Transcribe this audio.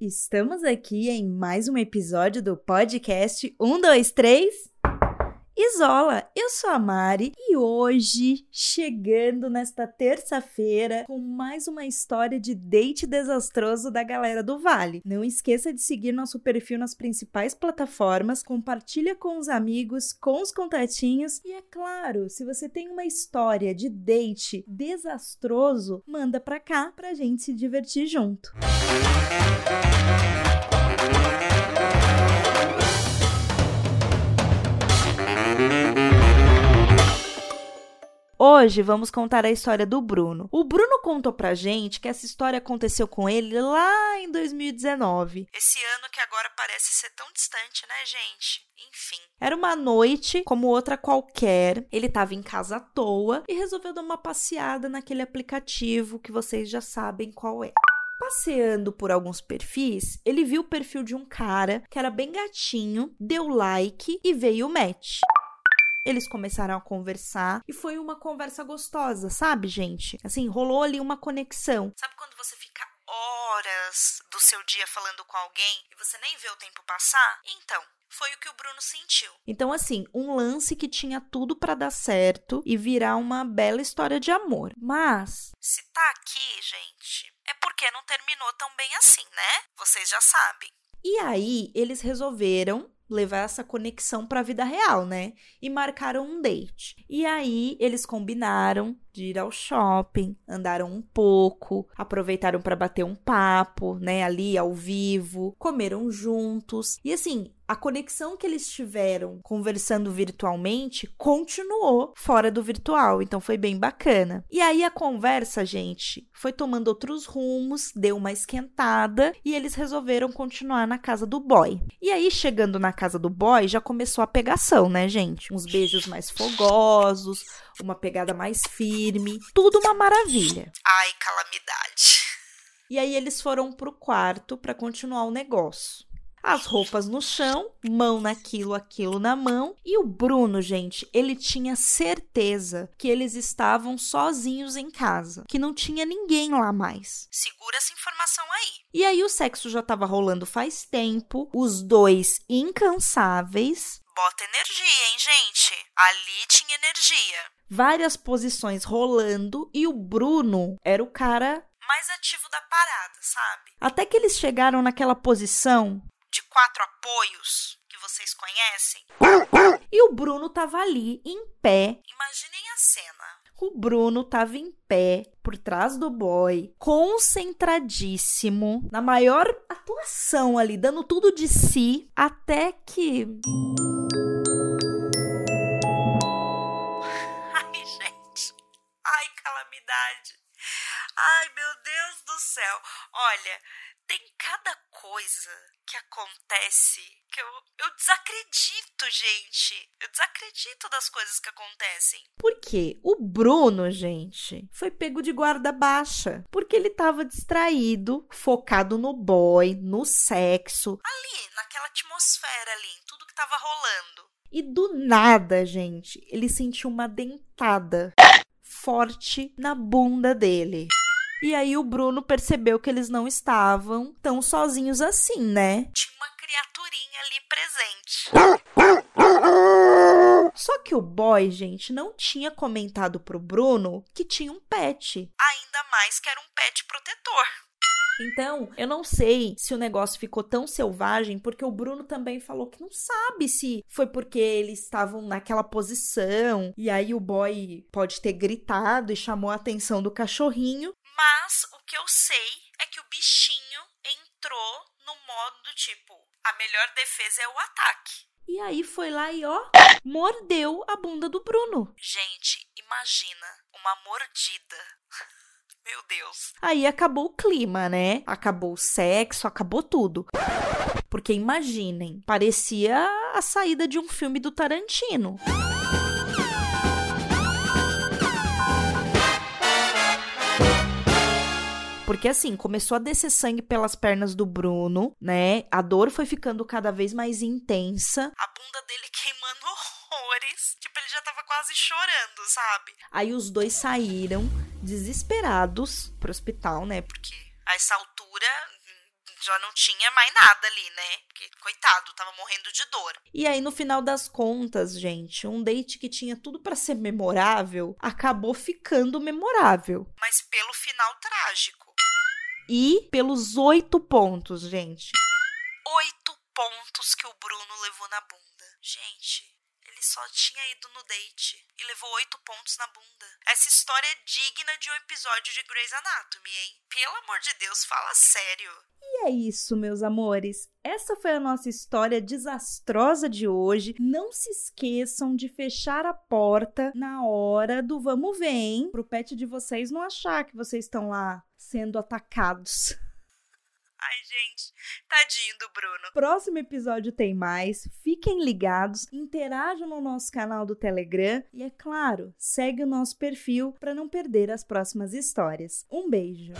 Estamos aqui em mais um episódio do podcast 123 Isola, eu sou a Mari e hoje, chegando nesta terça-feira, com mais uma história de date desastroso da galera do Vale. Não esqueça de seguir nosso perfil nas principais plataformas, compartilha com os amigos, com os contatinhos e é claro, se você tem uma história de date desastroso, manda pra cá pra gente se divertir junto. Música Hoje vamos contar a história do Bruno. O Bruno contou pra gente que essa história aconteceu com ele lá em 2019. Esse ano que agora parece ser tão distante, né, gente? Enfim. Era uma noite como outra qualquer. Ele estava em casa à toa e resolveu dar uma passeada naquele aplicativo que vocês já sabem qual é. Passeando por alguns perfis, ele viu o perfil de um cara que era bem gatinho, deu like e veio o match. Eles começaram a conversar e foi uma conversa gostosa, sabe, gente? Assim, rolou ali uma conexão. Sabe quando você fica horas do seu dia falando com alguém e você nem vê o tempo passar? Então, foi o que o Bruno sentiu. Então, assim, um lance que tinha tudo para dar certo e virar uma bela história de amor. Mas. Se tá aqui, gente, é porque não terminou tão bem assim, né? Vocês já sabem. E aí, eles resolveram levar essa conexão para a vida real, né? E marcaram um date. E aí eles combinaram de ir ao shopping, andaram um pouco, aproveitaram para bater um papo, né, ali ao vivo, comeram juntos. E assim, a conexão que eles tiveram conversando virtualmente continuou fora do virtual, então foi bem bacana. E aí a conversa, gente, foi tomando outros rumos, deu uma esquentada e eles resolveram continuar na casa do boy. E aí chegando na casa do boy, já começou a pegação, né, gente? Uns beijos mais fogosos, uma pegada mais firme, tudo uma maravilha. Ai, calamidade. E aí eles foram pro quarto para continuar o negócio as roupas no chão, mão naquilo, aquilo na mão. E o Bruno, gente, ele tinha certeza que eles estavam sozinhos em casa, que não tinha ninguém lá mais. Segura essa informação aí. E aí o sexo já tava rolando faz tempo, os dois incansáveis. Bota energia, hein, gente? Ali tinha energia. Várias posições rolando e o Bruno era o cara mais ativo da parada, sabe? Até que eles chegaram naquela posição de quatro apoios que vocês conhecem. E o Bruno tava ali, em pé. Imaginem a cena. O Bruno tava em pé, por trás do boy, concentradíssimo, na maior atuação ali, dando tudo de si, até que. Calamidade. Ai, meu Deus do céu. Olha, tem cada coisa que acontece que eu, eu desacredito, gente. Eu desacredito das coisas que acontecem. Porque o Bruno, gente, foi pego de guarda baixa. Porque ele tava distraído, focado no boy, no sexo. Ali, naquela atmosfera ali, em tudo que tava rolando. E do nada, gente, ele sentiu uma dentada forte na bunda dele. E aí o Bruno percebeu que eles não estavam tão sozinhos assim, né? Tinha uma criaturinha ali presente. Só que o boy, gente, não tinha comentado pro Bruno que tinha um pet. Ainda mais que era um pet protetor. Então, eu não sei se o negócio ficou tão selvagem, porque o Bruno também falou que não sabe se foi porque eles estavam naquela posição e aí o boy pode ter gritado e chamou a atenção do cachorrinho. Mas o que eu sei é que o bichinho entrou no modo do tipo: a melhor defesa é o ataque. E aí foi lá e ó, mordeu a bunda do Bruno. Gente, imagina uma mordida. Meu Deus. Aí acabou o clima, né? Acabou o sexo, acabou tudo. Porque imaginem, parecia a saída de um filme do Tarantino. Porque assim, começou a descer sangue pelas pernas do Bruno, né? A dor foi ficando cada vez mais intensa. A bunda dele queimando horrores. Tipo, tava quase chorando, sabe? Aí os dois saíram desesperados pro hospital, né? Porque a essa altura, já não tinha mais nada ali, né? Porque, coitado, tava morrendo de dor. E aí, no final das contas, gente, um date que tinha tudo para ser memorável acabou ficando memorável. Mas pelo final trágico. E pelos oito pontos, gente. Oito pontos que o Bruno levou na bunda. Gente, ele só tinha ido no date e levou oito pontos na bunda. Essa história é digna de um episódio de Grey's Anatomy, hein? Pelo amor de Deus, fala sério. E é isso, meus amores. Essa foi a nossa história desastrosa de hoje. Não se esqueçam de fechar a porta na hora do vamos ver, hein? Pro pet de vocês não achar que vocês estão lá sendo atacados. Ai, gente, tadinho do Bruno. Próximo episódio tem mais. Fiquem ligados, interajam no nosso canal do Telegram e, é claro, segue o nosso perfil para não perder as próximas histórias. Um beijo!